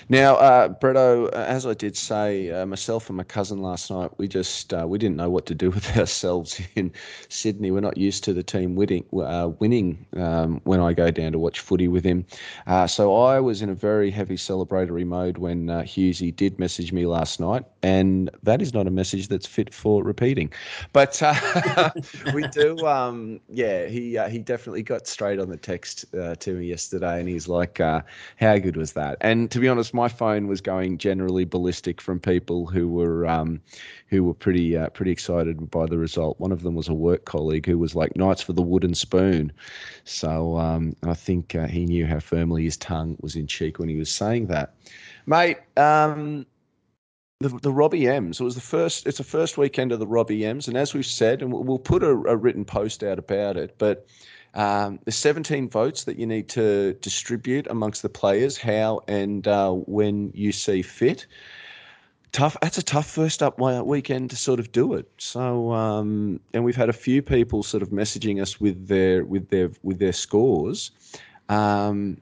Now, uh, Bretto, uh, as I did say, uh, myself and my cousin last night, we just uh, we didn't know what to do (laughs) with ourselves in Sydney. We're not used to the team winning. Uh, winning um, when I go down to watch footy with him, uh, so I was in a very heavy celebratory mode when uh, did message me last night, and that is not a message that's fit for repeating. But uh, (laughs) we do, um, yeah. He he definitely got straight on the text to me yesterday, and he's like, "How good was that?" And to be honest, my phone was going generally ballistic from people who were um, who were pretty uh, pretty excited by the result. One of them was a work colleague who was like, "Knights for the wooden spoon." So um, I think uh, he knew how firmly his tongue was in cheek when he was saying that, mate. Um, the, the Robbie M's. It was the first. It's the first weekend of the Robbie M's, and as we've said, and we'll, put a, a written post out about it. But um, there's 17 votes that you need to distribute amongst the players, how and uh, when you see fit. Tough. That's a tough first up weekend to sort of do it. So, um, and we've had a few people sort of messaging us with their with their with their scores. Um,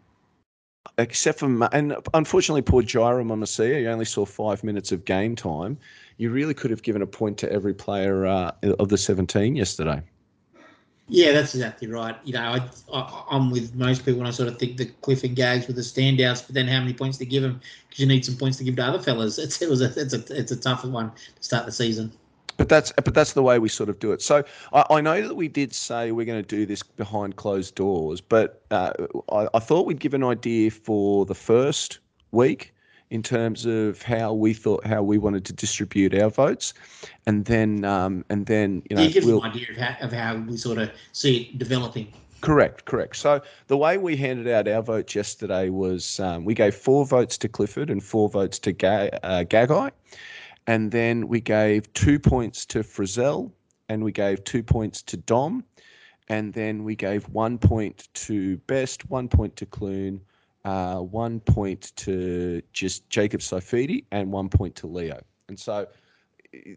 except for and unfortunately, poor Jirah Momoisea, he only saw five minutes of game time. You really could have given a point to every player uh, of the 17 yesterday. Yeah, that's exactly right. You know, I, am with most people when I sort of think the Cliff and Gags were the standouts, but then how many points to give them? Because you need some points to give to other fellas. (laughs) It's, it was a, it's a, it's a tougher one to start the season. But that's but that's the way we sort of do it. So I, I know that we did say we're going to do this behind closed doors, but uh, I, I thought we'd give an idea for the first week in terms of how we thought how we wanted to distribute our votes, and then um, and then you know yeah, give we'll, an idea of how, of how we sort of see it developing. Correct, correct. So the way we handed out our votes yesterday was um, we gave four votes to Clifford and four votes to Ga- uh, Gagai, and then we gave two points to Frizzell and we gave two points to Dom, and then we gave one point to Best, one point to Clune, uh, one point to just Jacob Saifiti, and one point to Leo. And so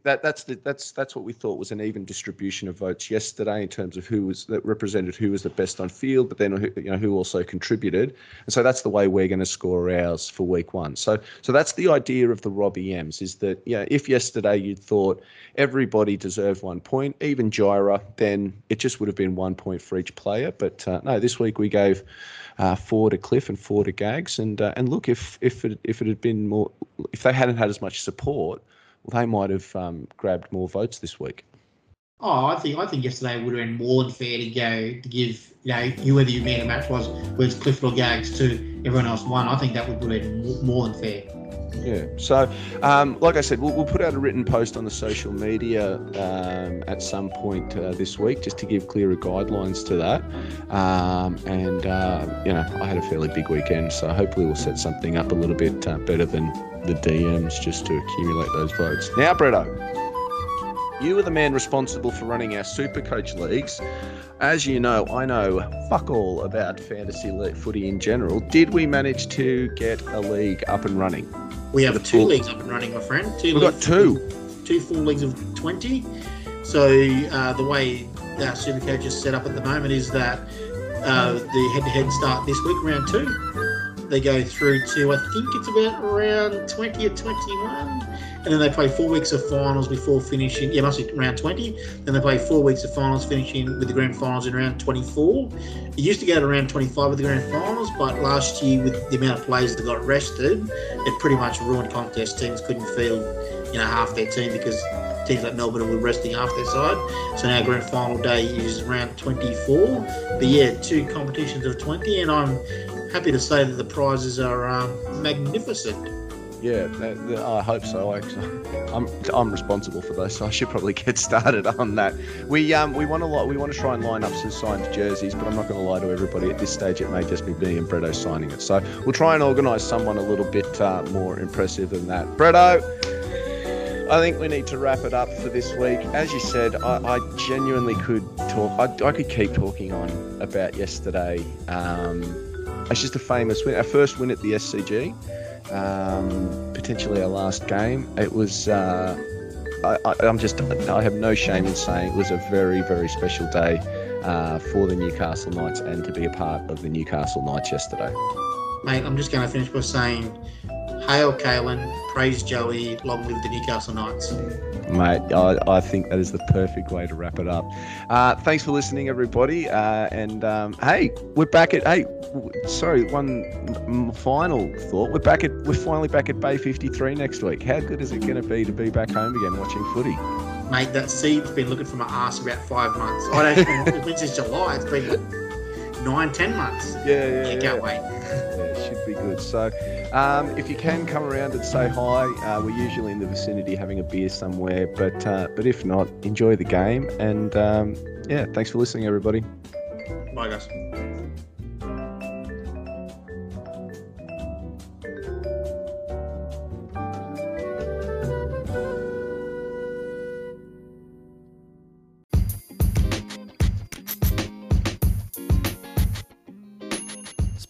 that that's the, that's that's what we thought was an even distribution of votes yesterday in terms of who was that represented who was the best on field, but then you know who also contributed, and so that's the way we're going to score ours for week one. So so that's the idea of the Robbie M's is that yeah if yesterday you thought everybody deserved one point, even Jirah, then it just would have been one point for each player. But uh, no, this week we gave. Uh, four to Cliff and four to Gags, and uh, and look if if it if it had been more if they hadn't had as much support, they might have um, grabbed more votes this week. Oh, I think I think yesterday would have been more than fair to go to give you know whoever your man of match was, whether it's Clifford or Gags, to everyone else won. I think that would have been more than fair. Yeah. So, um, like I said, we'll, we'll, put out a written post on the social media um, at some point uh, this week just to give clearer guidelines to that. Um, and, uh, you know, I had a fairly big weekend, so hopefully we'll set something up a little bit uh, better than the DMs just to accumulate those votes. Now, Bretto, you are the man responsible for running our super coach leagues. As you know, I know fuck all about fantasy footy in general. Did we manage to get a league up and running? We have two full... leagues up and running, my friend. Two We've got two. Two full leagues of 20. So uh, the way our super coach is set up at the moment is that uh, the head-to-head start this week, round two. They go through to, I think it's about around 20 or 21 and then they play four weeks of finals before finishing. Yeah, must be around 20. Then they play four weeks of finals, finishing with the grand finals in around 24. It used to go to around 25 with the grand finals, but last year with the amount of players that got rested, it pretty much ruined contest. Teams couldn't field, you know, half their team because teams like Melbourne were resting half their side. So now grand final day is around 24. But yeah, two competitions of 20, and I'm happy to say that the prizes are um, magnificent. Yeah, I hope so. I'm I'm responsible for those, so I should probably get started on that. We um we want to lot we want to try and line up some signed jerseys, but I'm not going to lie to everybody at this stage. It may just be me and Bretto signing it. So we'll try and organise someone a little bit uh, more impressive than that. Bretto, I think we need to wrap it up for this week. As you said, I, I genuinely could talk. I, I, could keep talking on about yesterday. Um, it's just a famous win, our first win at the SCG um, potentially our last game. It was. Uh, I, am just. I have no shame in saying it was a very, very special day uh, for the Newcastle Knights and to be a part of the Newcastle Knights yesterday. Mate, I'm just going to finish by saying, hail Kalyn, praise Joey, long live the Newcastle Knights. Mate, I, I, think that is the perfect way to wrap it up. Uh, thanks for listening, everybody. Uh, and um, hey, we're back at. Hey, sorry, one final thought. We're back at. We're finally back at Bay 53 next week. How good is it going to be to be back home again watching footy? Mate, that seed's been looking for my ass about five months. I don't. it's been since July. It's been like nine, ten months. Yeah, yeah. yeah. Can't wait. Yeah, it should be good. So. Um, if you can come around and say hi, uh, we're usually in the vicinity having a beer somewhere. But uh, but if not, enjoy the game. And um, yeah, thanks for listening, everybody. Bye, guys.